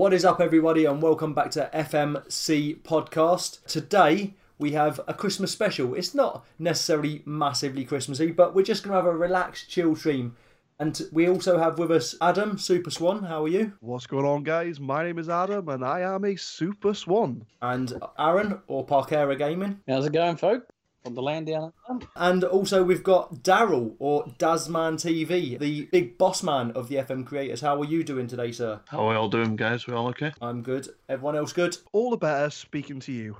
What is up, everybody, and welcome back to FMC Podcast. Today we have a Christmas special. It's not necessarily massively Christmassy, but we're just going to have a relaxed, chill stream. And we also have with us Adam, Super Swan. How are you? What's going on, guys? My name is Adam, and I am a super swan. And Aaron, or Parkera Gaming. How's it going, folk? On the land down under? And also we've got Daryl, or Dazzman TV, the big boss man of the FM creators. How are you doing today, sir? How are we all doing, guys? We all okay? I'm good. Everyone else good? All the better speaking to you.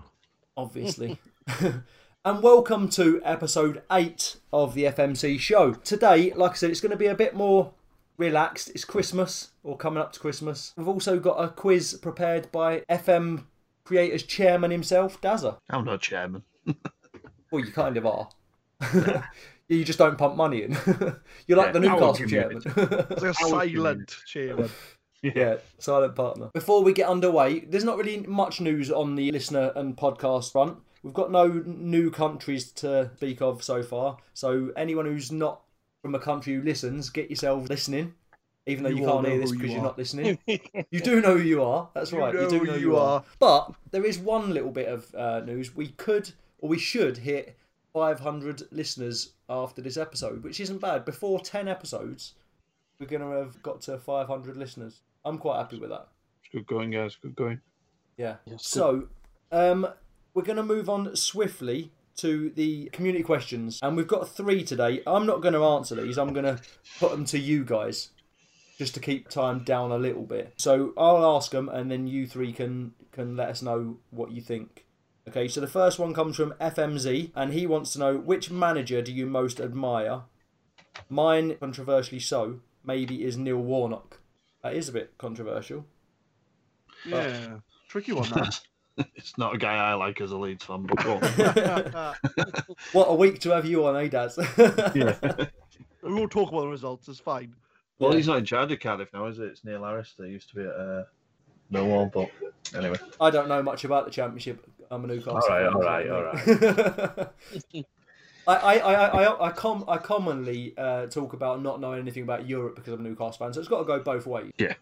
obviously. and welcome to episode 8 of the FMC show. Today, like I said, it's going to be a bit more relaxed. It's Christmas, or coming up to Christmas. We've also got a quiz prepared by FM Creators Chairman himself, Dazza. I'm not chairman. Well, you kind of are. you just don't pump money in. You're like Yeah, the Newcastle chairman. community. It's like a silent chairman. Yeah, silent partner. Before we get underway, there's not really much news on the listener and podcast front. We've got no new countries to speak of so far. So anyone who's not from a country who listens, get yourself listening. Even though you, You can't hear this who you because you're not listening. you do know who you are. That's You right. you do know you you are. are. But there is one little bit of uh, news. We could, or we should, hit 500 listeners after this episode, which isn't bad. Before 10 episodes, we're going to have got to 500 listeners. I'm quite happy with that. It's good going, guys. Good going. Yeah. Yes, So, um, we're going to move on swiftly to the community questions, and we've got three today. I'm not going to answer these. I'm going to put them to you guys, just to keep time down a little bit. So I'll ask them, and then you three can can let us know what you think. Okay. So the first one comes from FMZ, and he wants to know which manager do you most admire. Mine, controversially so, maybe is Neil Warnock. That is a bit controversial. Yeah. Tricky one, that. it's not a guy I like as a Leeds fan, but go on. What a week to have you on, eh, Daz? yeah. we won't talk about the results, it's fine. Well, Yeah. he's not in charge of Cardiff now, is it? It's Neil Harris that used to be at uh, Millwall, but anyway. I don't know much about the championship. I'm a Newcastle. All right, fan, all right, so- all right. I, I, I, I, I, com- I commonly uh, talk about not knowing anything about Europe because I'm a Newcastle fan, so it's got to go both ways. Yeah.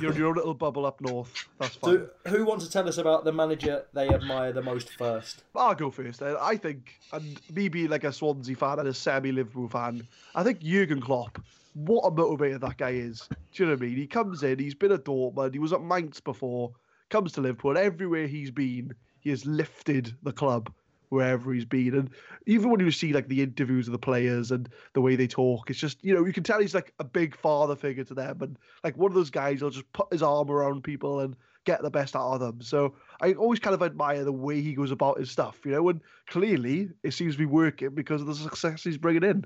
You're in your little bubble up north. That's fine. So, who wants to tell us about the manager they admire the most first? I'll go first. I think, and me being like a Swansea fan and a semi-Liverpool fan, I think Jurgen Klopp. What a motivator that guy is. Do you know what I mean? He comes in. He's been at Dortmund. He was at Mainz before. Comes to Liverpool. Everywhere he's been, he has lifted the club wherever he's been. And even when you see like the interviews of the players and the way they talk, it's just you know you can tell he's like a big father figure to them. And like one of those guys, he'll just put his arm around people and get the best out of them. So I always kind of admire the way he goes about his stuff, you know, and clearly it seems to be working because of the success he's bringing in.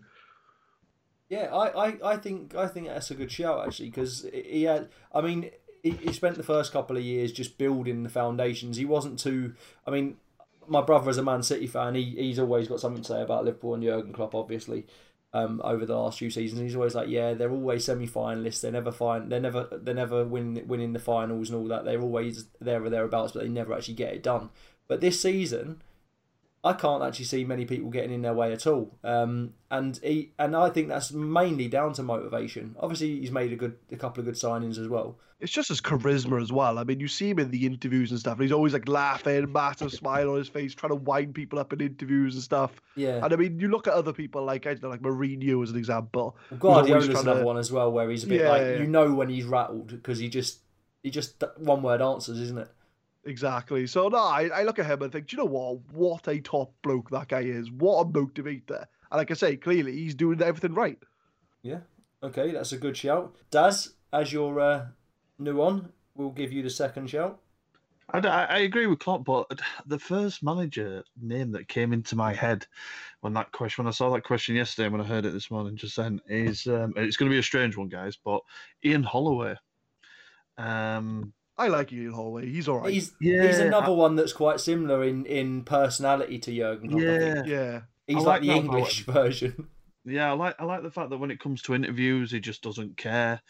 Yeah, I, I, I think I think that's a good shout actually because he had. I mean, he, he spent the first couple of years just building the foundations. He wasn't too. I mean, my brother is a Man City fan. He he's always got something to say about Liverpool and Jurgen Klopp, obviously. Um, over the last few seasons, he's always like, yeah, they're always semi-finalists. They never find, they never, they never win winning the finals and all that. They're always there or thereabouts, but they never actually get it done. But this season, I can't actually see many people getting in their way at all. Um, and he and I think that's mainly down to motivation. Obviously, he's made a good a couple of good signings as well. It's just his charisma as well. I mean, you see him in the interviews and stuff, and he's always like laughing, massive smile on his face, trying to wind people up in interviews and stuff. Yeah, And I mean, you look at other people like I don't know, like Mourinho as an example. Guardiola's another to- one as well, where he's a bit Yeah, like yeah. you know when he's rattled because he just he just one word answers, isn't it? Exactly. So no, I, I look at him and think, do you know what? What a top bloke that guy is. What a motivator. And like I say, clearly he's doing everything right. Yeah. Okay, that's a good shout. Daz, as you're uh, new on, we'll give you the second shout. I, I I agree with Klopp, but the first manager name that came into my head when that question, when I saw that question yesterday, when I heard it this morning, just then, is um, it's going to be a strange one, guys, but Ian Holloway. Um, I like Ian Holloway. He's all right. He's Yeah, he's another I- one that's quite similar in in personality to Jurgen Klopp. Yeah, yeah. He's like, like the that English version. Yeah, I like I like the fact that when it comes to interviews, he just doesn't care.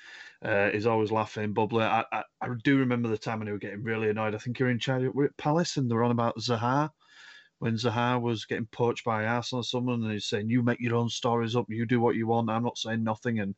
Uh, he's always laughing, bubbling. I, I I do remember the time when he was getting really annoyed. I think you're in charge were at Palace and they were on about Zaha when Zaha was getting poached by Arsenal or someone, and he's saying, "You make your own stories up. You do what you want. I'm not saying nothing." And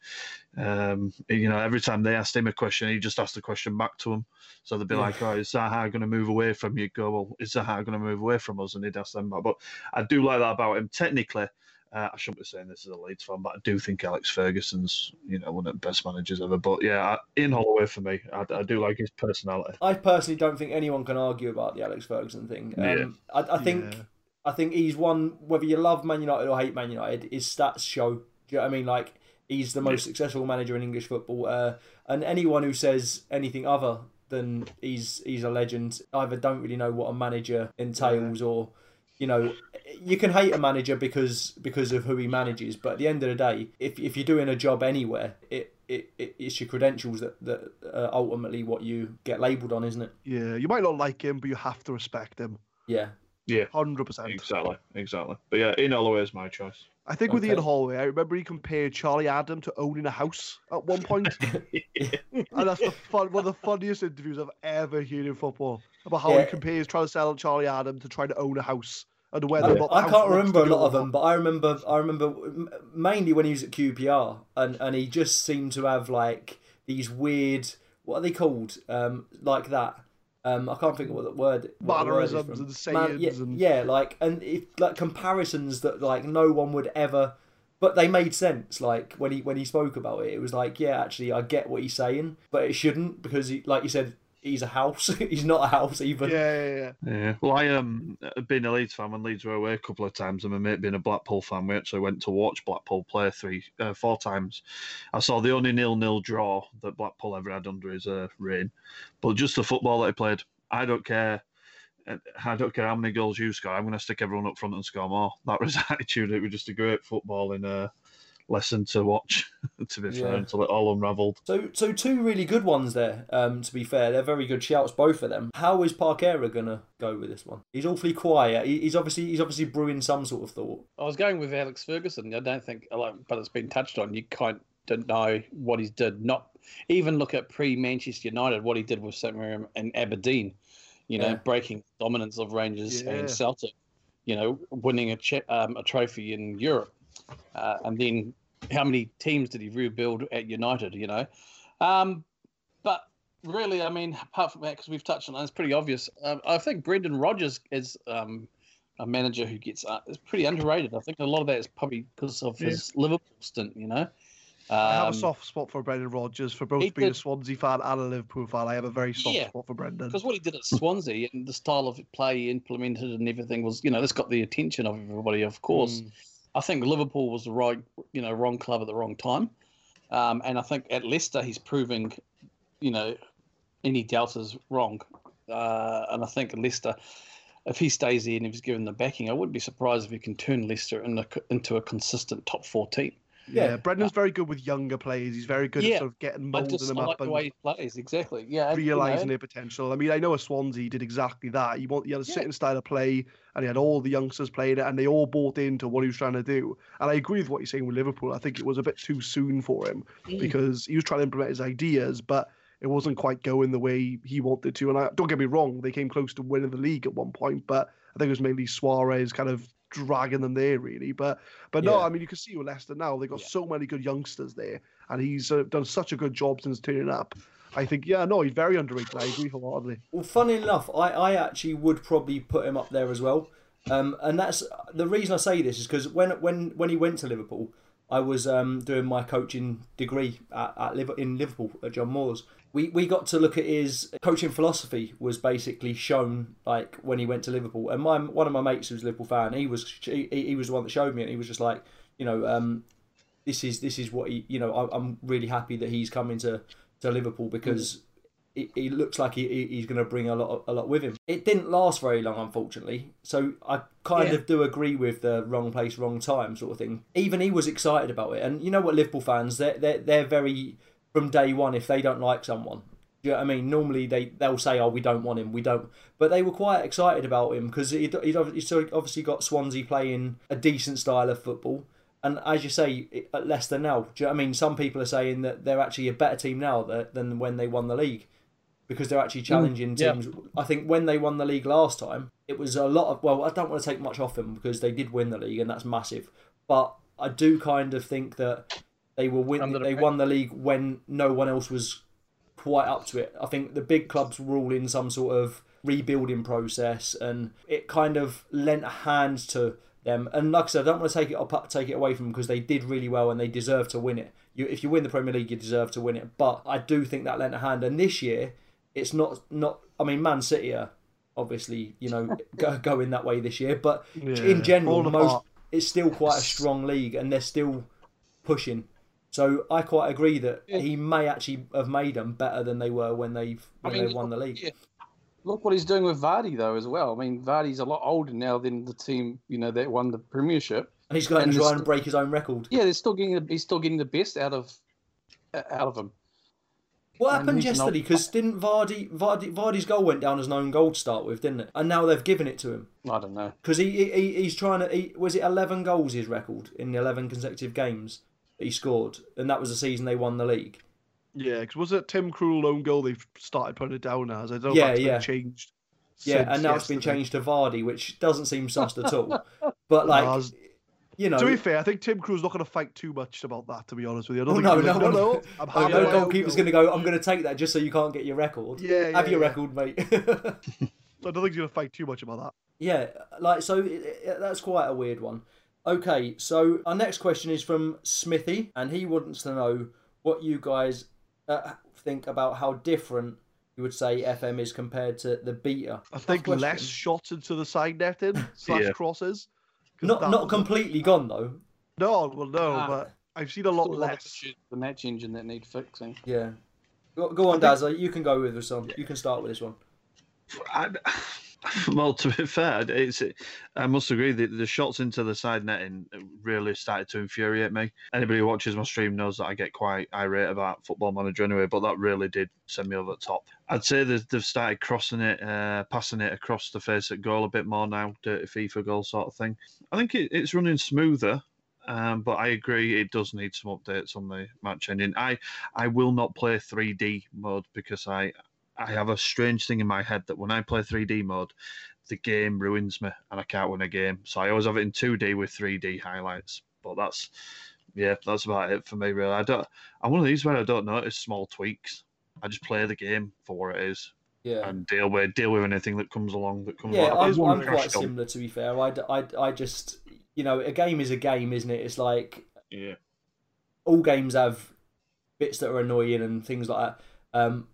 um, you know, every time they asked him a question, he just asked the question back to them. So they'd be Yeah. like, "Oh, is Zaha going to move away from you?" Go, "Well, is Zaha going to move away from us?" And he'd ask them back. But I do like that about him. Technically, uh, I shouldn't be saying this as a Leeds fan, but I do think Alex Ferguson's, you know, one of the best managers ever. But yeah, I- Ian Holloway for me, I, I do like his personality. I personally don't think anyone can argue about the Alex Ferguson thing. Um, Yeah. I, I think Yeah. I think he's one whether you love Man United or hate Man United, his stats show. Do you know what I mean? Like he's the most successful manager in English football, uh, and anyone who says anything other than he's he's a legend either don't really know what a manager entails or. You know, you can hate a manager because because of who he manages, but at the end of the day, if, if you're doing a job anywhere, it, it, it it's your credentials that that are ultimately what you get labelled on, isn't it? Yeah, you might not like him, but you have to respect him. Yeah. Yeah, Hundred percent. exactly, exactly. But yeah, Ian Holloway is my choice. I think with Okay. Ian Holloway, I remember he compared Charlie Adam to owning a house at one point, and that's the fun, one of the funniest interviews I've ever heard in football about how Yeah. he compares trying to sell Charlie Adam to trying to own a house and whether I, or not the I can't remember a lot of them, but I remember I remember mainly when he was at QPR, and and he just seemed to have like these weird what are they called um like that. Um, I can't think of what the word what the word Mannerisms and sayings yeah, and- yeah, like and if like comparisons that like no one would ever, but they made sense. Like when he when he spoke about it, it was like yeah, actually I get what he's saying, but it shouldn't because he like you said he's a house. he's not a house even. Yeah, yeah, yeah. Yeah. Well, I um been a Leeds fan when Leeds were away a couple of times, and my mate being a Blackpool fan, we actually went to watch Blackpool play three, uh, four times. I saw the only nil-nil draw that Blackpool ever had under his uh, reign, but just the football that he played. I don't care. uh, I don't care how many goals you score. I'm going to stick everyone up front and score more. That was attitude. It was just a great footballing uh, lesson to watch. to be fair, Yeah. until it all unravelled. So, so two really good ones there. Um, to be fair, they're very good shouts, both of them. How is Parkera gonna go with this one? He's awfully quiet. He- He's obviously he's obviously brewing some sort of thought. I was going with Alex Ferguson. I don't think, like, but it's been touched on. You kind of know what he's did. Not even look at pre Manchester United, what he did with St Mirren and Aberdeen. You know, Yeah. breaking dominance of Rangers Yeah. and Celtic. You know, winning a cha- um, a trophy in Europe, uh, and then how many teams did he rebuild at United? You know, um, but really, I mean, apart from that, because we've touched on it, it's pretty obvious. Um, I think Brendan Rodgers is um, a manager who gets uh, is pretty underrated. I think a lot of that is probably because of Yeah. his Liverpool stint. You know, I have Um, a soft spot for Brendan Rodgers for both being a Swansea fan and a Liverpool fan. I have a very soft Yeah. spot for Brendan. because what he did at Swansea and the style of play he implemented and everything was, you know, this got the attention of everybody. Of course, Mm. I think Liverpool was the right, you know, wrong club at the wrong time, um, and I think at Leicester he's proving, you know, any doubters wrong, uh, and I think Leicester. If he stays there and if he's given the backing, I wouldn't be surprised if he can turn Leicester in a, into a consistent top four team. Yeah, Yeah. Brendan's very good with younger players. He's very good Yeah. at sort of getting molding just them I up the and way he plays. Exactly. Yeah. and, you know, realizing their potential. I mean, I know a Swansea did exactly that. He want he had a Yeah. certain style of play, and he had all the youngsters playing it, and they all bought into what he was trying to do. And I agree with what you're saying with Liverpool. I think it was a bit too soon for him Mm. because he was trying to implement his ideas, but it wasn't quite going the way he wanted to. And I, don't get me wrong, they came close to winning the league at one point, but I think it was mainly Suarez kind of dragging them there, really. But but no, Yeah. I mean, you can see with Leicester now they've got Yeah. so many good youngsters there, and he's uh, done such a good job since turning up. I think, yeah, no, he's very underrated. I agree wholeheartedly. Well, funny enough, I, I actually would probably put him up there as well. Um, and that's the reason I say this is because when when when he went to Liverpool, I was um, doing my coaching degree at, at in Liverpool at John Moores. We we got to look at his coaching philosophy was basically shown like when he went to Liverpool. And my one of my mates who's a Liverpool fan, he was he, he was the one that showed me, and he was just like, you know, um, this is this is what he, you know, I, I'm really happy that he's coming to to Liverpool because it, it looks like he, he- he's going to bring a lot a lot with him. It didn't last very long, unfortunately. So I kind Yeah. of do agree with the wrong place, wrong time sort of thing. Even he was excited about it, and you know what, Liverpool fans, they're they're, they're very from day one. If they don't like someone, do you know what I mean? Normally they they'll say, "Oh, we don't want him, we don't." But they were quite excited about him because he'd, he'd he's obviously got Swansea playing a decent style of football. And as you say, at Leicester now, do you know what I mean? Some people are saying that they're actually a better team now than when they won the league. Because they're actually challenging yeah. teams. I think when they won the league last time, it was a lot of. Well, I don't want to take much off them because they did win the league and that's massive. But I do kind of think that they were win. They won the league when no one else was quite up to it. I think the big clubs were all in some sort of rebuilding process, and it kind of lent a hand to them. And like I said, I don't want to take it up, take it away from them because they did really well and they deserve to win it. You, if you win the Premier League, you deserve to win it. But I do think that lent a hand. And this year, it's not not. I mean, Man City are obviously you know go, going that way this year, but Yeah, in general, most apart. it's still quite a strong league, and they're still pushing. So I quite agree that Yeah. he may actually have made them better than they were when they I when mean, they won the league. yeah. Look what he's doing with Vardy though as well. I mean, Vardy's a lot older now than the team you know that won the Premiership. And he's going And to try and break his own record. Yeah, they're still getting the, he's still getting the best out of uh, out of him. What And happened yesterday? old- Because didn't Vardy, Vardy Vardy's goal went down as an own goal to start with, didn't it? And now they've given it to him I don't know. because he, he he's trying to. He, was it eleven goals his record in the eleven consecutive games he scored, and that was the season they won the league. Yeah, because was it Tim Krul own goal they've started putting it down as? I don't know Yeah, if that's been yeah. changed. Yeah, and now it's been changed to Vardy, which doesn't seem sussed at all. But like, No, it's- you know, To be fair, I think Tim Krul's not going to fight too much about that. To be honest with you, I don't Oh, think no, he's like, no, no, no. no, I'm oh, no goalkeeper's going to go. I'm going to take that just so you can't get your record. Yeah, Have your yeah. record, mate. I don't think he's going to fight too much about that. Yeah, like so it, it, that's quite a weird one. Okay, so our next question is from Smithy, and he wants to know what you guys uh, think about how different you would say FM is compared to the beta. I think less shots into the side netting slash Yeah. crosses. 'Cause Not not was a- completely gone though. No, well, no, Ah. but I've seen a lot Still lot of less. the match engine that need fixing. Yeah. Go, go on, Daz. You can go with this one. You can start with this one. I, well, to be fair, it's I must agree that the shots into the side netting really started to infuriate me. Anybody who watches my stream knows that I get quite irate about Football Manager anyway, but that really did send me over the top. I'd say that they've started crossing it, uh, passing it across the face at goal a bit more now, dirty FIFA goal sort of thing. I think it, it's running smoother. Um, but I agree, it does need some updates on the match engine. I, I will not play 3D mode because I, I have a strange thing in my head that when I play 3D mode, the game ruins me and I can't win a game. So I always have it in 2D with 3D highlights. But that's yeah, that's about it for me really. I don't I'm one of these where I don't notice small tweaks. I just play the game for what it is Yeah. and deal with deal with anything that comes along that comes Yeah, along. I'm, I'm quite Gone. similar to be fair. I, I, I just, you know, a game is a game, isn't it? It's like Yeah. all games have bits that are annoying and things like that. Um,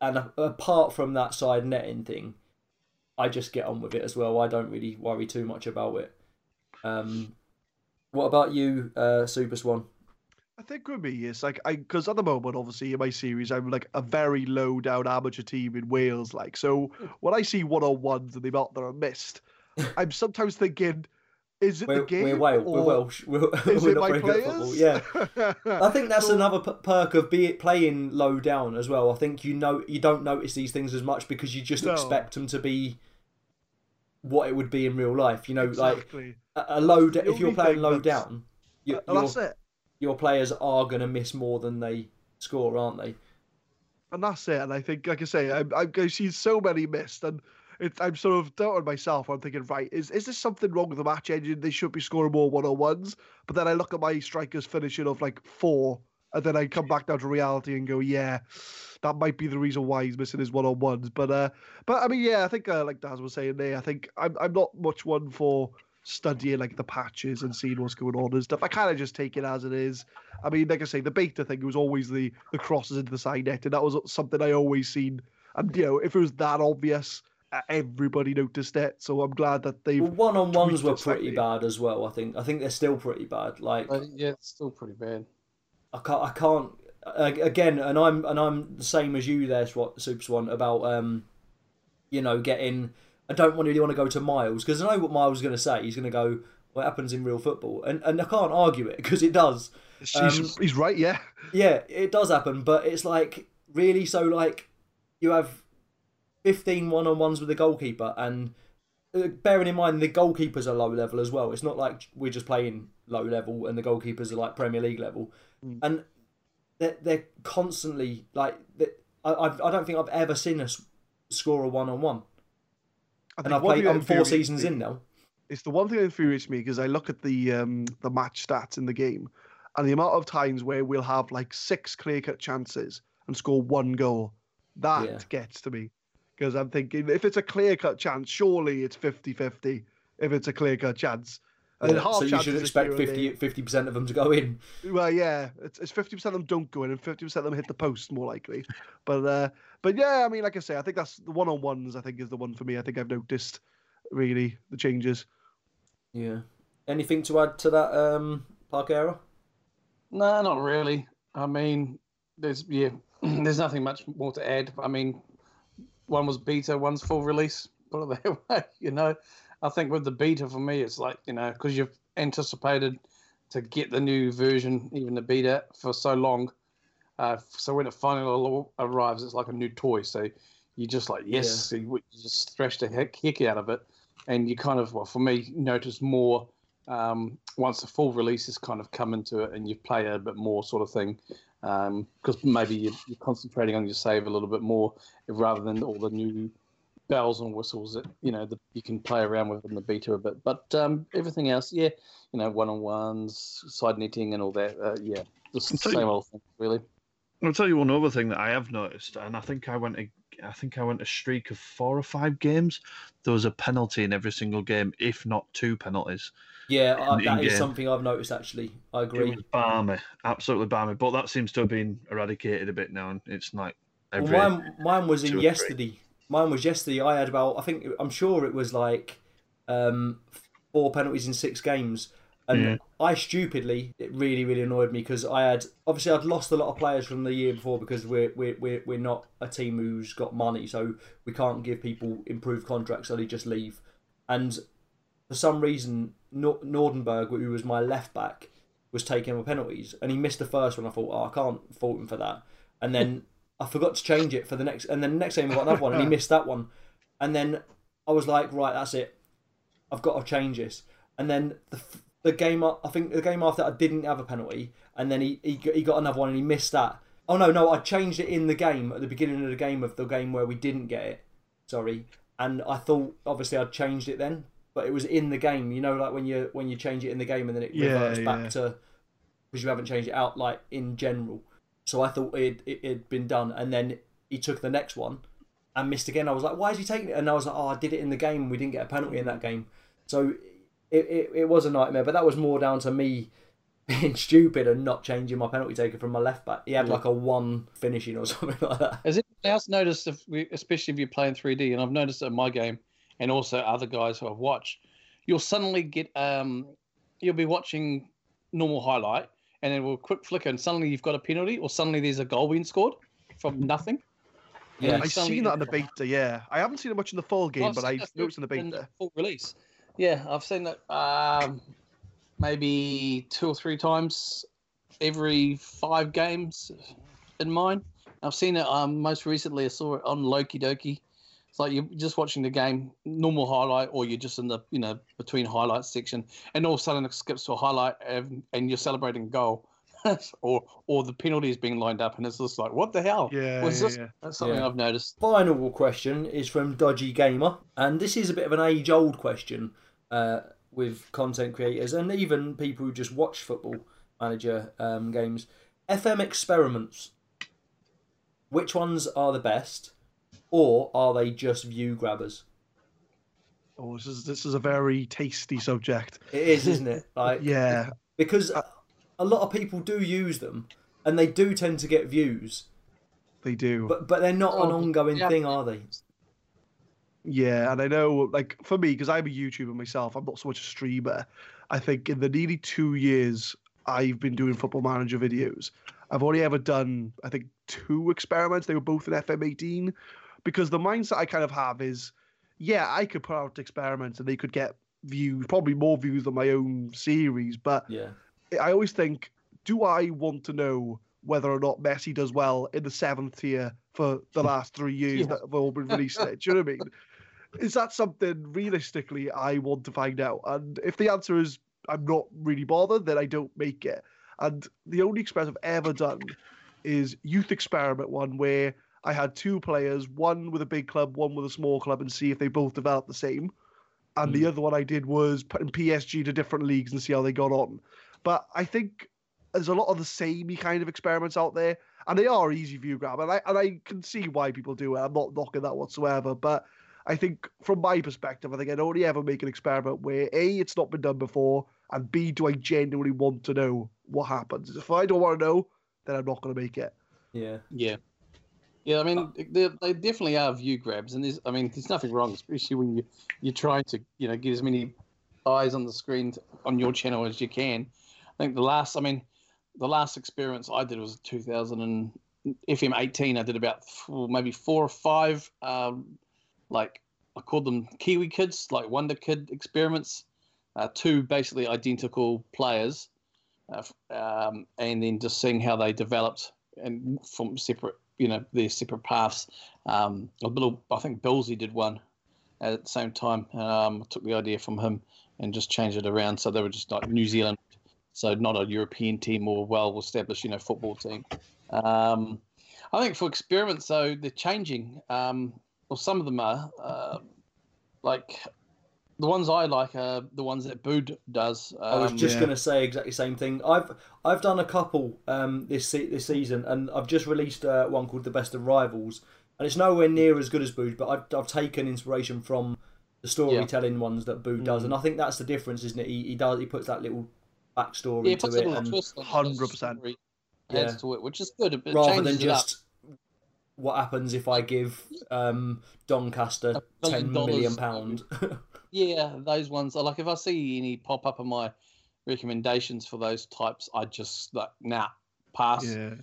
and apart from that side netting thing, I just get on with it as well. I don't really worry too much about it. Um, what about you, uh, Super Swan? I think with me, it's like I because at the moment, obviously in my series, I'm like a very low down amateur team in Wales. Like, so when I see one on ones and the amount that are missed, I'm sometimes thinking, is it We're, the game? we're, we're Welsh. We're, Is we're it not my very good at football. players? Yeah. I think that's another p- perk of be it playing low down as well. I think you know you don't notice these things as much because you just No. expect them to be what it would be in real life. You know, like a, a low. Da- if you're playing low that's- down, you, uh, your that's it. your players are going to miss more than they score, aren't they? And that's it. And I think, like I say, I'm, I'm, I've seen so many missed, and it's, I'm sort of doubting myself. I'm thinking, right, is is this something wrong with the match engine? They should be scoring more one on ones. But then I look at my strikers finishing off like four, and then I come back down to reality and go, yeah, that might be the reason why he's missing his one on ones. But uh, but I mean, yeah, I think uh, like Daz was saying there, I think I'm I'm not much one for studying like the patches and seeing what's going on and stuff. I kind of just take it as it is. I mean, like I say, the beta thing was always the the crosses into the side net, and that was something I always seen. And you know, if it was that obvious, everybody noticed it. So I'm glad that they've. Well, one on ones were pretty slightly. bad as well. I think. I think they're still pretty bad. Like But yeah, it's still pretty bad. I can't. I can't. uh, Again, and I'm and I'm the same as you there, Swat Super Swan, about um, you know, getting. I don't want really want to go to Miles because I know what Miles is going to say. He's going to go, "What happens in real football?" And and I can't argue it because it does. He's, um, he's right, yeah. Yeah, it does happen, but it's like really so like you have 15 one-on-ones with the goalkeeper and uh, bearing in mind the goalkeepers are low level as well. It's not like we're just playing low level and the goalkeepers are like Premier League level. Mm. And they're, they're constantly like they- I, I don't think I've ever seen us score a one on one. And i've played. I'm four seasons me- in now. It's the one thing that infuriates me because I look at the um, the match stats in the game, and the amount of times where we'll have like six clear cut chances and score one goal. That Yeah. gets to me because I'm thinking if it's a clear cut chance, surely it's 50-50 If it's a clear cut chance, and Yeah, half so you should expect here 50 50 percent of them to go in. Well, yeah, it's it's fifty percent of them don't go in, and fifty percent of them hit the post more likely. But uh, but yeah, I mean, like I say, I think that's the one on ones. I think is the one for me. I think I've noticed really the changes. Yeah. Anything to add to that, um, Parkera? No, not really. I mean, there's yeah, there's nothing much more to add. I mean, one was beta, one's full release. Put it that way, you know. I think with the beta for me, it's like you know because you've anticipated to get the new version, even the beta, for so long. Uh, so when it finally arrives, it's like a new toy. So you're just like yes, you, you just thrash the heck, heck out of it, and you kind of well for me notice more um, once the full release has kind of come into it and you play a bit more sort of thing because maybe you're, you're concentrating on your save a little bit more rather than all the new bells and whistles that you know that you can play around with in the beta a bit. But um, everything else yeah you know one-on-ones side netting and all that uh, yeah just the you- same old thing really I'll tell you one other thing that I have noticed, and I think I went a, I think I went a streak of four or five games. There was a penalty in every single game, if not two penalties. Yeah, I, In- that is in-game. something I've noticed actually. I agree. It was balmy, absolutely balmy. But that seems to have been eradicated a bit now, and it's like every. Well, mine, mine was in or three. yesterday. Mine was yesterday. I had about, I think, I'm sure it was like um, four penalties in six games. And Yeah. I stupidly, it really, really annoyed me because I had, obviously, I'd lost a lot of players from the year before because we're, we're, we're, we're not a team who's got money. So we can't give people improved contracts, so they just leave. And for some reason, Nor- Nordenberg, who was my left back, was taking my penalties, and he missed the first one. I thought, oh, I can't fault him for that. And then I forgot to change it for the next, and then the next game I got another one, and he missed that one. And then I was like, right, that's it. I've got to change this. And then the the game, I think the game after I didn't have a penalty, and then he he got, he got another one and he missed that. Oh no, no, I changed it in the game at the beginning of the game of the game where we didn't get it. Sorry, and I thought obviously I'd changed it then, but it was in the game. You know, like when you when you change it in the game and then it Yeah, reverts yeah. back to because you haven't changed it out like in general. So I thought it it had been done, and then he took the next one and missed again. I was like, why is he taking it? And I was like, oh, I did it in the game. We didn't get a penalty in that game, so it, it, it was a nightmare. But that was more down to me being stupid and not changing my penalty taker from my left back. He had Yeah. like a one finishing or something like that. Has anyone else noticed, if we, especially if you're playing 3D, and I've noticed it in my game, and also other guys who I've watched, you'll suddenly get, um, you'll be watching normal highlight, and then we'll quick flicker, and suddenly you've got a penalty, or suddenly there's a goal being scored from nothing. Yeah. I've seen that in the beta. Yeah, I haven't seen it much in the full game, Well, I've but seen I've noticed in the in beta. full release. Yeah, I've seen that um, maybe two or three times every five games in mine. I've seen it um, most recently. I saw it on Loki Doki. It's like you're just watching the game, normal highlight, or you're just in the you know between highlights section, and all of a sudden it skips to a highlight, and, and you're celebrating a goal, or or the penalty is being lined up, and it's just like what the hell? Yeah, Was yeah, this- yeah. That's something Yeah. I've noticed. Final question is from Dodgy Gamer, and this is a bit of an age-old question uh, with content creators and even people who just watch football manager um, games. FM experiments. Which ones are the best, or are they just view grabbers? Oh, this is this is a very tasty subject. It is, isn't it? Like, Yeah, because a lot of people do use them, and they do tend to get views, they do. but but they're not an Oh, ongoing yeah. thing, are they? Yeah, and I know, like, for me, because I'm a YouTuber myself, I'm not so much a streamer. I think in the nearly two years I've been doing Football Manager videos, I've only ever done, I think, two experiments. They were both in FM18. Because the mindset I kind of have is, yeah, I could put out experiments and they could get views, probably more views than my own series. But Yeah. I always think, do I want to know whether or not Messi does well in the seventh tier for the last three years Yeah. that have all been released? Do you know what I mean? Is that something realistically I want to find out? And if the answer is I'm not really bothered, then I don't make it. And the only experiment I've ever done is youth experiment one where I had two players, one with a big club, one with a small club, and see if they both developed the same. And the hmm. other one I did was putting PSG to different leagues and see how they got on. But I think there's a lot of the samey kind of experiments out there, and they are easy view grab, and I and I can see why people do it. I'm not knocking that whatsoever, but I think from my perspective, I think I'd only ever make an experiment where a it's not been done before, and b do I genuinely want to know what happens. If I don't want to know, then I'm not going to make it. Yeah. Yeah. Yeah, I mean, they, they definitely are view grabs, and there's, I mean, there's nothing wrong, especially when you you're trying to, you know, get as many eyes on the screen to, on your channel as you can. I think the last, I mean, the last experience I did was 2000 and FM 18. I did about four, maybe four or five, um, like I called them Kiwi kids, like Wonder Kid experiments. Uh, two basically identical players, uh, um, and then just seeing how they developed and from separate you know their separate paths. Um, a little, I think Billsy did one at the same time. Um, took the idea from him and just changed it around so they were just like New Zealand, so not a European team or well established you know football team. Um, I think for experiments though they're changing. Um, well, some of them are uh, like the ones I like are the ones that Bood does. I was Um, just yeah. going to say exactly the same thing. I've I've done a couple um, this se- this season, and I've just released uh, one called The Best of Rivals, and it's nowhere near as good as Booed, but I've, I've taken inspiration from the storytelling ones that Booed does, and I think that's the difference, isn't it? He, he does he puts that little backstory yeah, it to it, and twist on the 100%. story, Yeah. adds to it, which is good. It rather than it up. just what happens if I give um, Doncaster ten million pound? Yeah, those ones. are Like if I see any pop up in my recommendations for those types, I just like nah pass Yeah,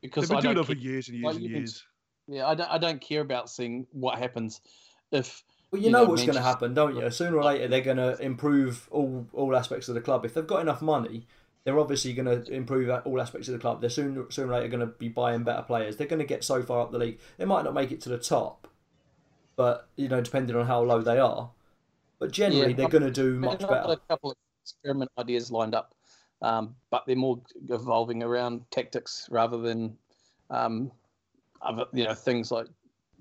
because they've I been doing don't it for years and years Like, and you can- years. Yeah, I don't. I don't care about seeing what happens if Well, you, you know, know, what's going to happen, don't you? Sooner or later, they're going to improve all all aspects of the club. If they've got enough money, they're obviously going to improve all aspects of the club. They're sooner sooner or later going to be buying better players. They're going to get so far up the league, they might not make it to the top, but you know, depending on how low they are. But generally, Yeah, they're going to do I've much got better. a couple of experiment ideas lined up, um, but they're more evolving around tactics rather than um, other you know things like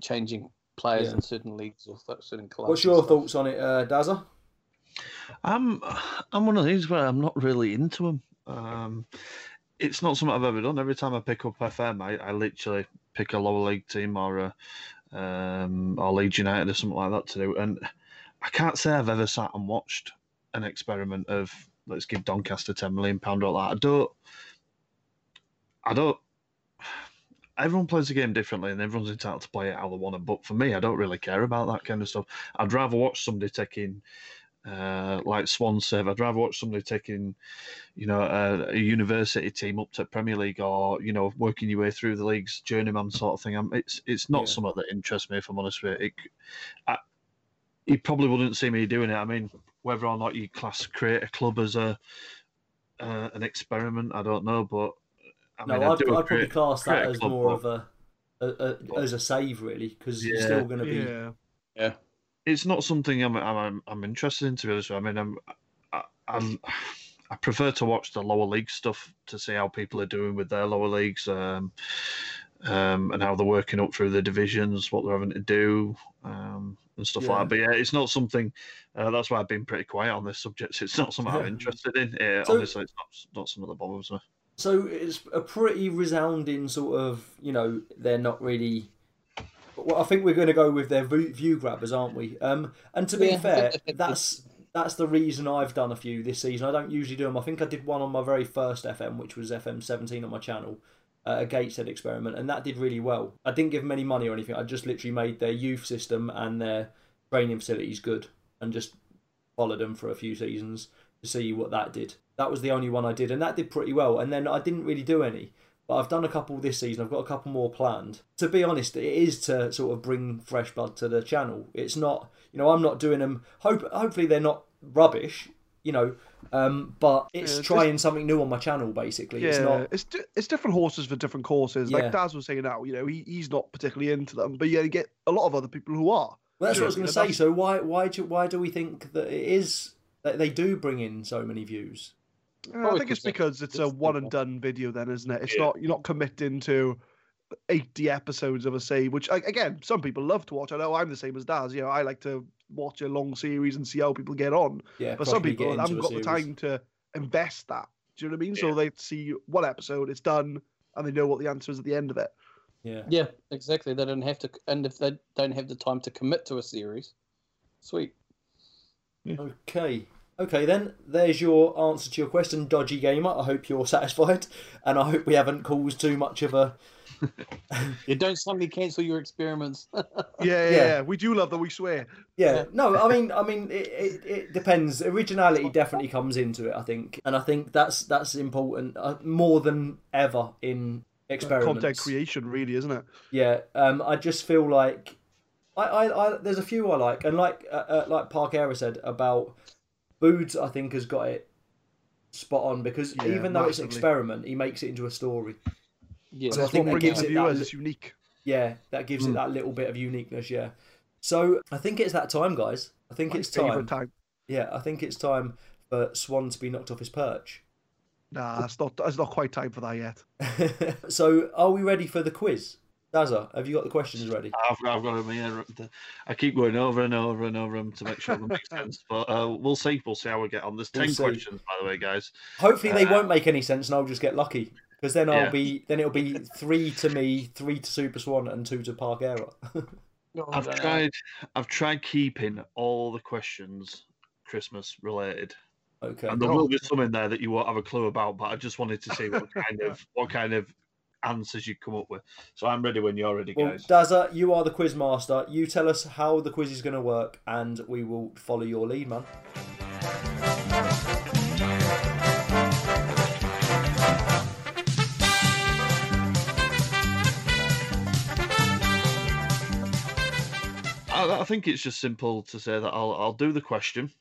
changing players Yeah. in certain leagues or certain clubs. What's your thoughts on it, uh, Dazza? I'm I'm one of these where I'm not really into them. Um, it's not something I've ever done. Every time I pick up FM, I, I literally pick a lower league team or a um, or Leeds United or something like that to do, and I can't say I've ever sat and watched an experiment of let's give Doncaster ten million pound or that. I don't. I don't. Everyone plays the game differently, and everyone's entitled to play it how they want to. But for me, I don't really care about that kind of stuff. I'd rather watch somebody taking uh, like Swansea. I'd rather watch somebody taking, you know, a, a university team up to Premier League or you know working your way through the leagues, journeyman sort of thing. I'm, it's it's not Yeah. something that interests me if I'm honest with you. It, I, you probably wouldn't see me doing it. I mean, whether or not you class create a club as a uh, an experiment, I don't know, but. I No, mean, I I'd, I'd probably create- class that as club, more but- of a, a, a as a save, really, because you're still going to be. Yeah, it's not something I'm I'm, I'm interested in to be honest. with you. I mean, I'm, I, I'm I prefer to watch the lower league stuff to see how people are doing with their lower leagues, um, um, and how they're working up through the divisions, what they're having to do, um, and stuff Yeah. like that. But yeah, it's not something. Uh, that's why I've been pretty quiet on this subject. It's not something I'm interested in. Uh, So- honestly, it's not not something that bothers me. So it's a pretty resounding sort of, you know, they're not really. Well, I think we're going to go with their view, grabbers, aren't we? Um, and to be Yeah, fair, that's that's the reason I've done a few this season. I don't usually do them. I think I did one on my very first FM, which was FM 17 on my channel, uh, a Gateshead experiment, and that did really well. I didn't give them any money or anything. I just literally made their youth system and their training facilities good, and just followed them for a few seasons to see what that did. That was the only one I did, and that did pretty well. And then I didn't really do any, but I've done a couple this season. I've got a couple more planned. To be honest, it is to sort of bring fresh blood to the channel. It's not, you know, I'm not doing them. Hope hopefully they're not rubbish, you know, um, but it's Yeah, just- trying something new on my channel. Basically, yeah. it's not. It's di- it's different horses for different courses. Yeah. Like Daz was saying now, you know, he, he's not particularly into them, but yeah, you get a lot of other people who are. Well, that's what I was going to say. So why why do why do we think that it is that they do bring in so many views? I think it's because because it's a one and done video, then, isn't it? It's Yeah. not you're not committing to 80 episodes of a save, which again, some people love to watch. I know I'm the same as Daz. You know, I like to watch a long series and see how people get on. Yeah, But some people haven't a got the time to invest that. Do you know what I mean? So they see one episode, it's done, and they know what the answer is at the end of it. Yeah. Yeah, exactly. They don't have to, and if they don't have the time to commit to a series, sweet. Okay. Okay, then there's your answer to your question, dodgy gamer. I hope you're satisfied, and I hope we haven't caused too much of a. You don't suddenly cancel your experiments. Yeah, yeah, Yeah. yeah. We do love that we swear. Yeah, no, I mean, I mean, it, it, it depends. Originality definitely comes into it, I think, and I think that's that's important uh, more than ever in experiments. Content creation, really, isn't it? Yeah, um, I just feel like I, I, I there's a few I like, and like uh, uh, like Parkera said about Boods, I think has got it spot on because Yeah, even though it's an experiment, he makes it into a story. yeah, So I think that gives the it that viewers li- is unique. Yeah, that gives it Hmm. that little bit of uniqueness. Yeah. So I think it's that time, guys. I think My it's time. time. Yeah, I think it's time for Swan to be knocked off his perch. Nah, it's not. It's not quite time for that yet. so, are we ready for the quiz? Dazza, have you got the questions ready? I've, I've got them here. I keep going over and over and over them to make sure they make sense. But uh, we'll see. We'll see how we get on. There's We'll 10 questions, by the way, guys. Hopefully, they Uh, won't make any sense, and I'll just get lucky. Because then I'll Yeah. be then it'll be three to me, three to Super Swan, and two to Parkera. I've tried. I've tried keeping all the questions Christmas related, okay. and there Oh. will be some in there that you won't have a clue about. But I just wanted to see what kind of what kind of answers you come up with. So I'm ready when you're ready, Well, guys. Dazza, you are the quiz master. You tell us how the quiz is going to work, and we will follow your lead, man. I, I think it's just simple to say that I'll I'll do the question,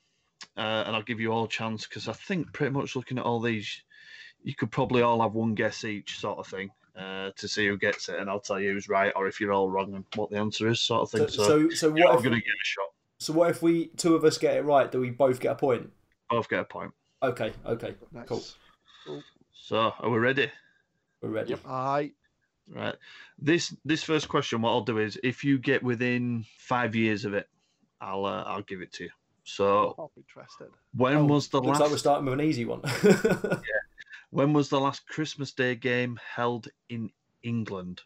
uh, and I'll give you all a chance because I think pretty much looking at all these, you could probably all have one guess each, sort of thing, uh, to see who gets it, and I'll tell you who's right or if you're all wrong and what the answer is, sort of So, thing. So, so, so you're all what going if to get a shot. so what if we two of us get it right? Do we both get a point? Both get a point. Okay, okay, Nice. cool. So are we ready? We're ready. Aye. Right. This this first question, what I'll do is, if you get within five years of it, I'll uh, I'll give it to you. So I'm interested. when Oh, was the Looks last like we're starting with an easy one. when was the last Christmas Day game held in England?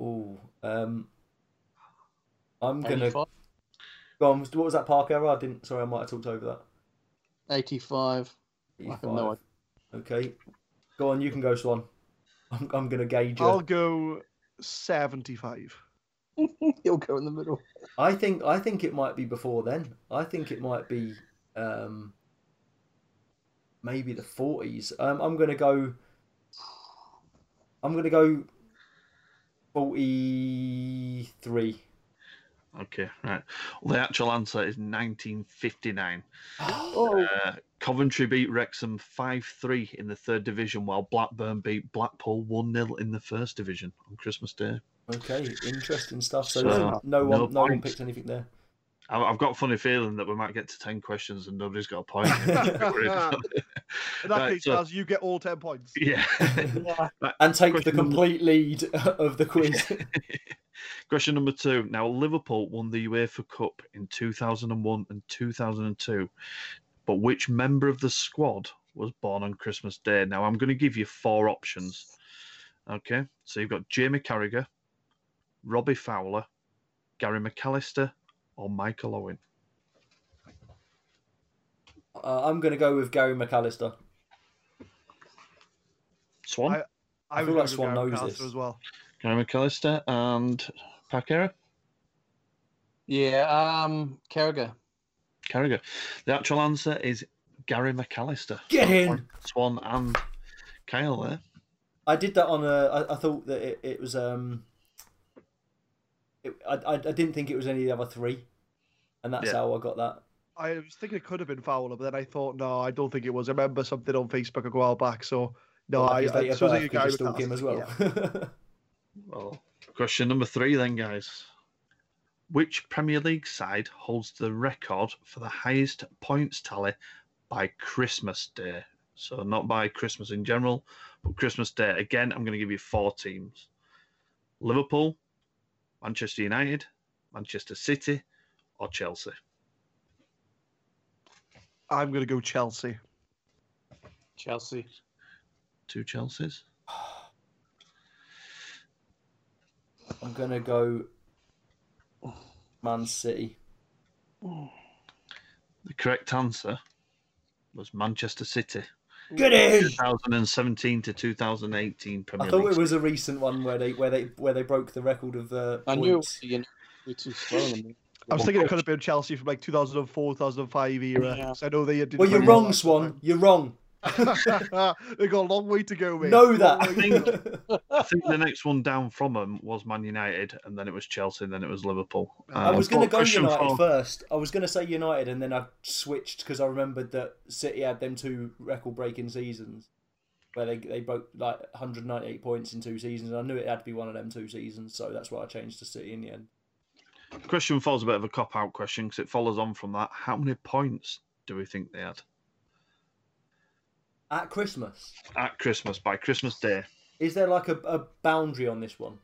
Oh, um, I'm gonna 85. go on. What was that Parkera? I didn't. Sorry, I might have talked over that. 85. I have no Okay, go on. You can go, Swan. I'm, I'm gonna gauge You. I'll go 75. He'll go in the middle. I think I think it might be before then. I think it might be um, maybe the 40s. Um, I'm gonna go. I'm gonna go. 43. Okay, right. Well, the actual answer is 1959. Oh, Uh, Coventry beat Wrexham 5 3 in the third division, while Blackburn beat Blackpool 1 0 in the first division on Christmas Day. Okay, interesting stuff. So, So, no, no one, no no one picked anything there. I- I've got a funny feeling that we might get to 10 questions and nobody's got a point. In that Right, case, so- Daz, you get all 10 points. yeah. yeah. And take the Question number- complete lead of the quiz. Question number two. Now, Liverpool won the UEFA Cup in 2001 and 2002, but which member of the squad was born on Christmas Day? Now, I'm going to give you four options. Okay, so you've got Jamie Carragher, Robbie Fowler, Gary McAllister, or Michael Owen. uh, I'm going to go with Gary McAllister. Swan, I I feel would like Swan Gary knows McAllister this. as well. Gary McAllister, and Parkera. Yeah, um, Carragher. Carragher. The actual answer is Gary McAllister. Get in! Swan and Kyle there. I did that on a. I, I thought that it, it was. um. It, I, I I didn't think it was any of the other three, and that's Yeah. how I got that. I was thinking it could have been Fowler, but then I thought, no, I don't think it was. I remember something on Facebook a while back, so no, Like I, his date I of suppose I birth get could Gary just stalk him as well. yeah. Well, question number three then, guys. Which Premier League side holds the record for the highest points tally by Christmas Day So not by Christmas in general, but Christmas Day. Again, I'm going to give you four teams: Liverpool, Manchester United, Manchester City, or Chelsea. I'm going to go Chelsea. Chelsea. Two Chelseas. I'm gonna go Man City. The correct answer was Manchester City. Get in! 2017 to 2018 Premier I thought League. it was a recent one where they where they where they broke the record of uh, I knew it points. was, you know, we're too slow. I was thinking it could have been Chelsea from like 2004, 2005 era. Yeah. 'cause I know they did. Well, you're wrong, Swan. You're wrong. At that time. they got a long way to go, mate. Know that. way to go. I think the next one down from them was Man United, and then it was Chelsea, and then it was Liverpool. I Um, was going to go question United first. I was going to say United, and then I switched because I remembered that City had them two record-breaking seasons where they they broke like 198 points in two seasons. And I knew it had to be one of them two seasons, so that's why I changed to City in the end. Question four is a bit of a cop out question because it follows on from that. How many points do we think they had At Christmas, at Christmas by Christmas Day? is there like a, a boundary on this one?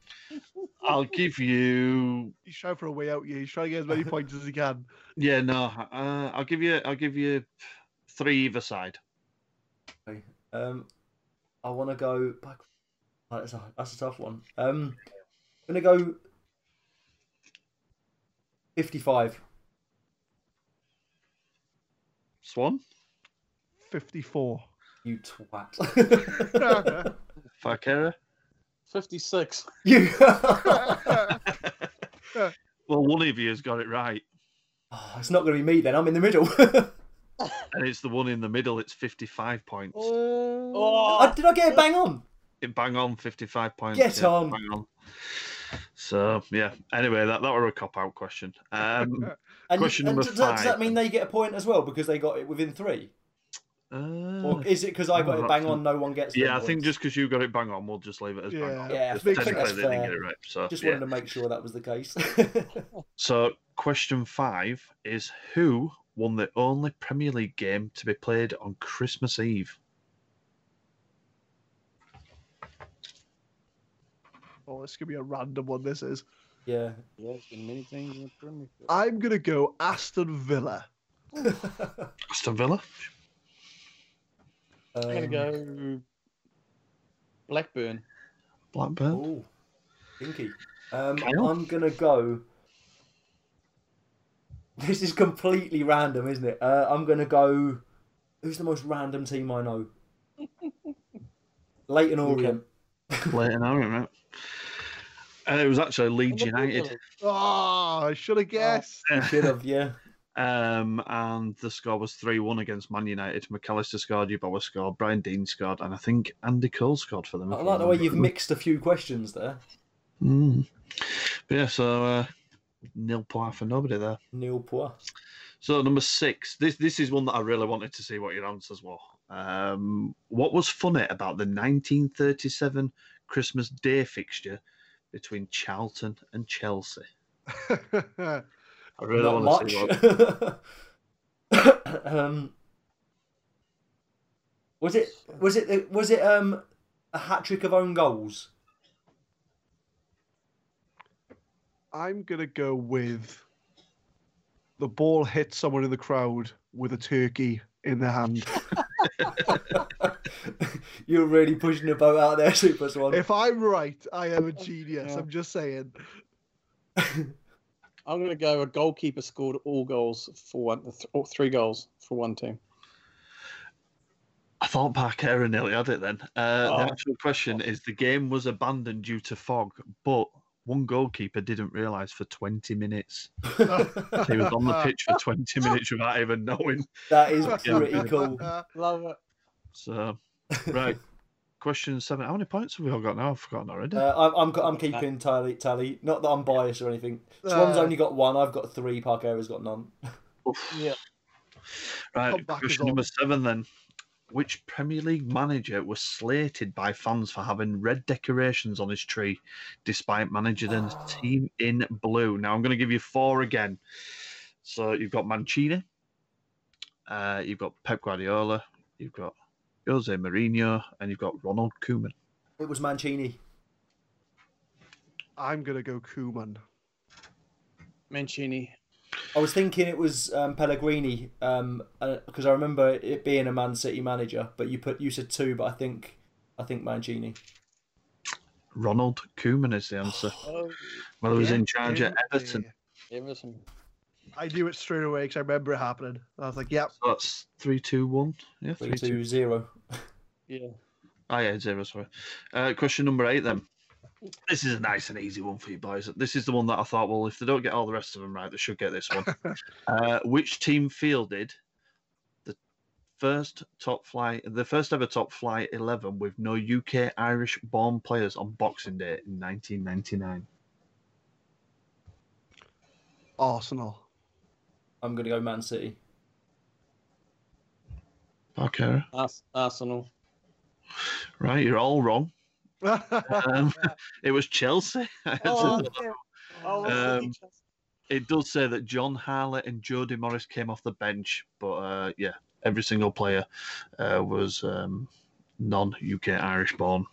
I'll give you. He's trying for a way out here. He's trying to get as many points as he can. Yeah, no. Uh, I'll give you. I'll give you three either side. Okay. Um, I want to go. By... Oh, that's, a, that's a tough one. Um, I'm gonna go 55. Swan, 54. You twat. Fakera. 56. you. Well, one of you has got it right, Oh, it's not going to be me then. I'm in the middle. and it's the one in the middle. It's fifty-five points. Oh, I, did I get it bang on? It bang on, fifty-five points. Get yeah, on. Bang on. So yeah. Anyway, that that were a cop out question. Um, And, Question and number does, that- does that mean they get a point as well because they got it within three? Uh, Or is it because I got oh, it bang on, no one gets? yeah, I think just because you got it bang on, we'll just leave it as bang on. Yeah, I think makes that's Technically, they didn't fair. get it right. So Just yeah. wanted to make sure that was the case. So, question five is who won the only Premier League game to be played on Christmas Eve? Oh, this could be a random one. This is. yeah. yeah, there's been many things in the Premier League. I'm gonna go Aston Villa. Aston Villa. I'm going to Um, go Blackburn. Blackburn. Oh, pinky. Um, I'm gonna go. This is completely random, isn't it? Uh, I'm gonna go. Who's the most random team I know? Leyton Orient. Leyton Orient, right? And it was actually Leeds United. Oh, I should have guessed. Should have, yeah. Um, and the score was 3 1 against Man United. McAllister scored, Yeboah scored, Brian Deane scored, and I think Andy Cole scored for them. I if like the way you've mixed a few questions there. Mm. But yeah, so uh, nil point for nobody there. Neil Poir. So number six, this this is one that I really wanted to see what your answers were. Um, what was funny about the 1937 Christmas Day fixture between Charlton and Chelsea? I really Not want to see what. much. um, was it? Was it? Was it? Um, a hat trick of own goals. I'm gonna go with the ball hit someone in the crowd with a turkey in their hand. You're really pushing the boat out there, Super Swan. if I'm right, I am a genius. Yeah. I'm just saying. I'm going to go a goalkeeper scored all goals for one, th- or three goals for one team. I thought Parker nearly had it then. Uh, Oh. The actual question is the game was abandoned due to fog, but one goalkeeper didn't realise for 20 minutes. He was on the pitch for 20 minutes without even knowing. that is pretty cool. Love it. So, right. Question seven. How many points have we all got now? I've forgotten already. Uh, I'm, I'm I'm keeping tally tally. Not that I'm biased or anything. Swan's Uh, only got one. I've got three. Parker's got none. Yeah. Right, question number on. seven then. Which Premier League manager was slated by fans for having red decorations on his tree, despite managing a Oh. team in blue? Now I'm going to give you four again. So you've got Mancini, uh, you've got Pep Guardiola, you've got Jose Mourinho, and you've got Ronald Koeman. It was Mancini. I'm gonna go Koeman. Mancini. I was thinking it was um, Pellegrini um, because I remember it being a Man City manager. But you put you said two, but I think I think Mancini. Ronald Koeman is the answer. Oh, Well, he was Yeah, in charge at Everton. yeah. Everton. I knew it straight away because I remember it happening. I was like, "Yep." So that's three, two, one. Yeah, Three three, two. two zero. Yeah. Oh yeah, zero. Sorry. Uh, question number eight then. This is a nice and easy one for you boys. This is the one that I thought, well, if they don't get all the rest of them right, they should get this one. uh, which team fielded the first top flight, the first ever top flight eleven with no UK Irish born players on Boxing Day in 1999? Arsenal. I'm gonna go Man City. Okay, Ars- Arsenal. right, you're all wrong. Um, it was Chelsea. Oh, oh, Um, it does say that Jon Harley and Jody Morris came off the bench, but uh, yeah, every single player uh, was um, non-UK Irish born.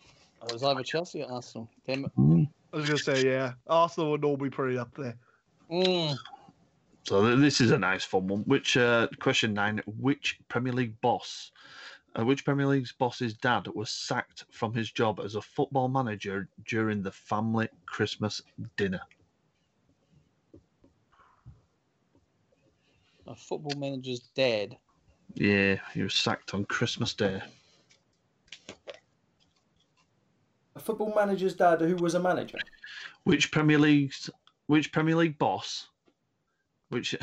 it was either Chelsea or Arsenal. Damn it. Mm. I was gonna say, yeah, Arsenal would normally put it up there. Mm. So th- this is a nice fun one. Which uh, question nine? Which Premier League boss? Uh, which Premier League's boss's dad was sacked from his job as a football manager during the family Christmas dinner? A football manager's dad. Yeah, he was sacked on Christmas Day. A football manager's dad who was a manager. Which Premier League's which Premier League boss? Which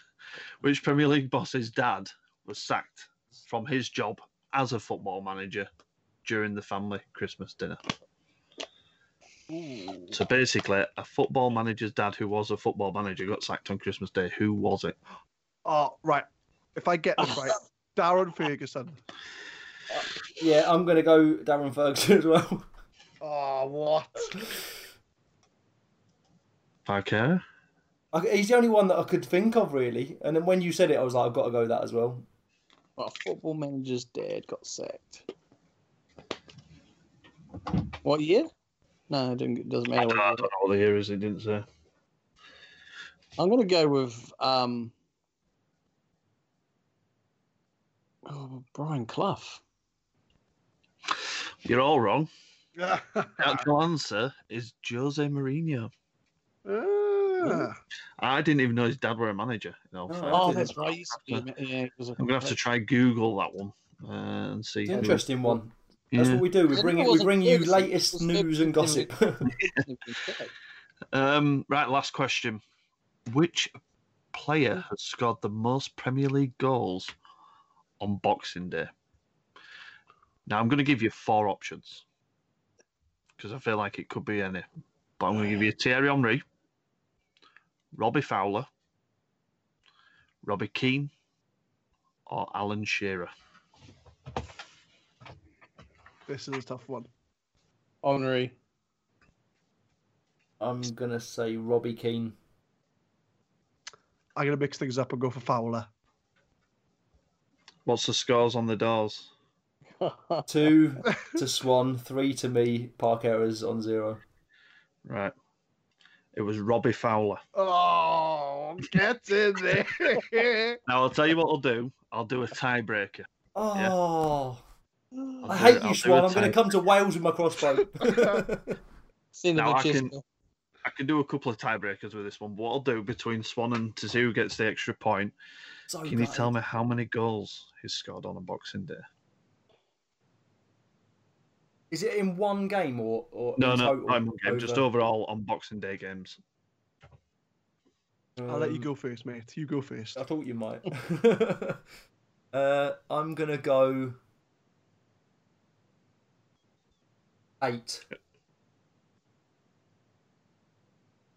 which Premier League boss's dad was sacked from his job as a football manager during the family Christmas dinner? Ooh. So basically, a football manager's dad who was a football manager got sacked on Christmas Day. Who was it? Oh, right. If I get this right, Darren Ferguson. Yeah, I'm gonna go Darren Ferguson as well. Oh, what? Okay. I, he's the only one that I could think of really. And then when you said it, I was like, I've got to go that as well. Well, football manager's dad got sacked. What year? No, it didn't, it doesn't I matter. don't, What I don't know what the year is. It didn't say. I'm going to go with um, oh, Brian Clough. You're all wrong. The actual answer is Jose Mourinho. Ah. I didn't even know his dad were a manager. You know, Oh, fair. Oh, didn't- that's right. He used to be a- yeah, he was a- I'm gonna have to try Google that one uh, and see. It's who- an interesting one. That's Yeah. what we do. We bring it it. We bring you latest news and gossip. Um, right, last question. Which player has scored the most Premier League goals on Boxing Day? Now, I'm going to give you four options because I feel like it could be any. But I'm going to give you Thierry Henry, Robbie Fowler, Robbie Keane, or Alan Shearer. This is a tough one. Henry. I'm gonna say Robbie Keane. I'm gonna mix things up and go for Fowler. What's the scores on the doors? Two to Swan, three to me. Parkera's on zero. Right. It was Robbie Fowler. Oh, get in there. Now, I'll tell you what I'll do. I'll do a tiebreaker. Oh, I'll I hate it- I'll you, Swan. I'm going to come to Wales with my crossbow. Send him Now a I can- I can do a couple of tiebreakers with this one. But what I'll do between Swan and to see who gets the extra point, so can you tell me how many goals he's scored on a Boxing Day? Is it in one game or, or No, in no, total I'm game, just overall on Boxing Day games. I'll let you Um, go first, mate. You go first. I thought you might. uh, I'm gonna go eight.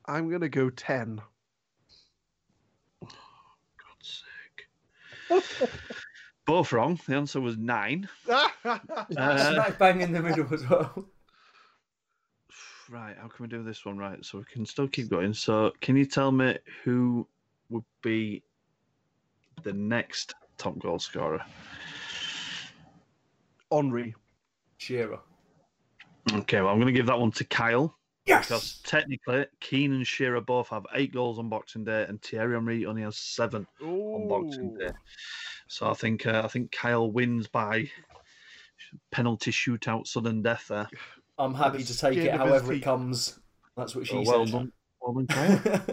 I'm gonna go ten. God's sake. Both wrong. The answer was nine. Uh, Smack bang in the middle as well. right, how can we do this one right? So we can still keep going. So, can you tell me who would be the next top goal scorer? Henry. Shearer. Okay, well, I'm going to give that one to Kyle. Yes. Because technically, Keane and Shearer both have eight goals on Boxing Day, and Thierry Henry only has seven on Boxing Day. So I think uh, I think Kyle wins by penalty shootout, sudden death there. I'm happy to take it however it comes. That's what she Oh, well said. done, well done, Kyle.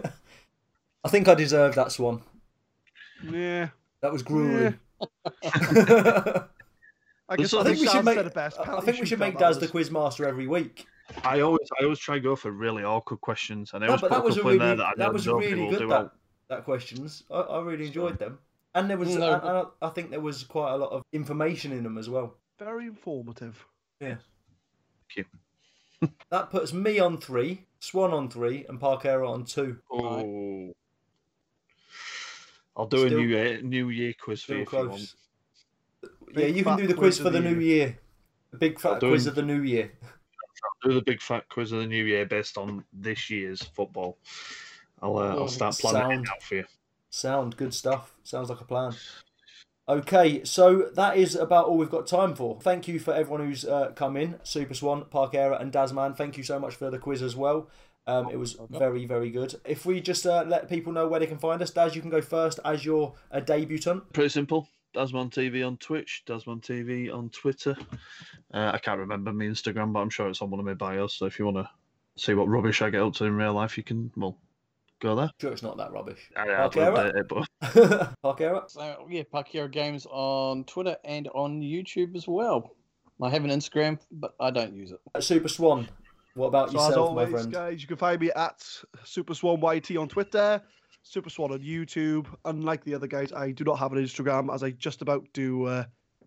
I think I deserve that swan. Yeah. That was grueling. I guess I I think think we should make. said it best. I think we should make that Daz the quiz master every week. I always I always try and go for really awkward questions, and I No, always but put that a was a couple in really there that I that was really will good. do That well. that questions. I, I really enjoyed them, and there was No. and, and I, I think there was quite a lot of information in them as well. Very informative. Yeah. Thank you. that puts me on three, Swan on three, and Parkera on two. Oh. I'll do a new year, new year quiz for Still you if you want. Yeah, you can do the quiz quiz for the the new year. The big fat quiz it. of the new year. Do the big fat quiz of the new year based on this year's football. I'll uh, I'll start planning Sound. it out for you. Sound good stuff. Sounds like a plan. Okay, so that is about all we've got time for. Thank you for everyone who's uh, come in. Super Swan, Parkera, and Dazzman. Thank you so much for the quiz as well. Um, it was very, very good. If we just uh, let people know where they can find us, Daz, you can go first as you're a debutant. Pretty simple. Dazzman TV on Twitch, Dazzman TV on Twitter. Uh, I can't remember my Instagram, but I'm sure it's on one of my bios. So if you want to see what rubbish I get up to in real life, you can well go there. Sure, it's not that rubbish. I, I'd Parkera? it, but Parkera? So yeah, Parkera Games on Twitter and on YouTube as well. I have an Instagram, but I don't use it. Super Swan. What about So as yourself, always, my friend? guys, you can find me at Super Swan YT on Twitter, Super Swan on YouTube. Unlike the other guys, I do not have an Instagram, as I just about do uh,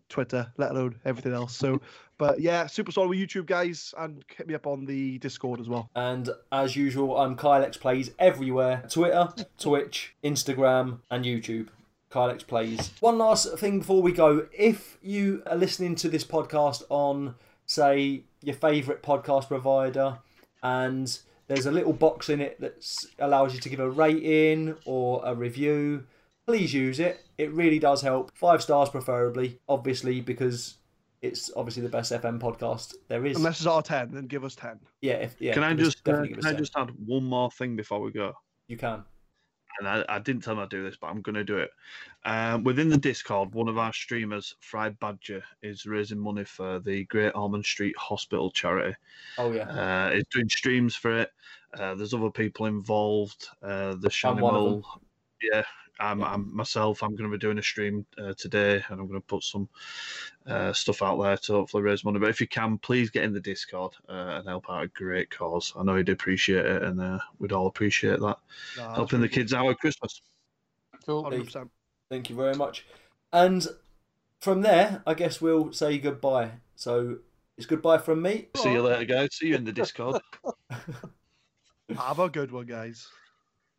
Twitter, let alone everything else. So, but yeah, Super Swan with YouTube, guys, and hit me up on the Discord as well. And as usual, I'm Kylex Plays everywhere Twitter, Twitch, Instagram, and YouTube. Kylex Plays. One last thing before we go. If you are listening to this podcast on, say, your favourite podcast provider, and there's a little box in it that allows you to give a rating or a review, please use it. It really does help. Five stars, preferably, obviously, because it's obviously the best FM podcast there is. Unless it's our ten, then give us 10. yeah, if, yeah. can I just uh, can I 10. just add one more thing before we go? You can. And I, I didn't tell him I'd do this, but I'm going to do it. Um, within the Discord, one of our streamers, Fried Badger, is raising money for the Great Ormond Street Hospital charity. Oh yeah. Uh, he's doing streams for it. Uh, there's other people involved. Uh, the I'm Shanimal, yeah. I'm, Yeah. I'm myself. I'm going to be doing a stream uh, today, and I'm going to put some uh, stuff out there to hopefully raise money. But if you can, please get in the Discord uh, and help out a great cause. I know you'd appreciate it, and uh, we'd all appreciate that Nah, that's helping the pretty kids out at Christmas. Cool. 100%. Thank you very much. And from there, I guess we'll say goodbye. So it's goodbye from me. See you later, guys. See you in the Discord. Have a good one, guys.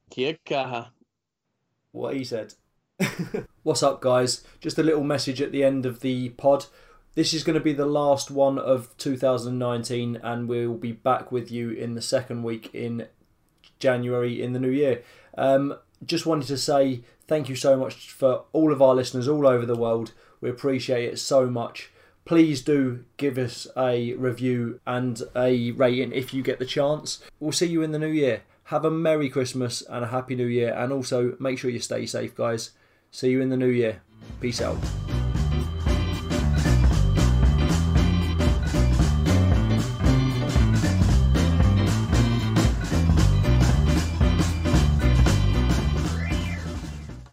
Kia kaha. What he said. What's up, guys? Just a little message at the end of the pod. This is going to be the last one of 2019, and we'll be back with you in the second week in January in the new year. Um, just wanted to say thank you so much for all of our listeners all over the world. We appreciate it so much. Please do give us a review and a rating if you get the chance. We'll see you in the new year. Have a Merry Christmas and a Happy New Year, and also make sure you stay safe, guys. See you in the new year. Peace out.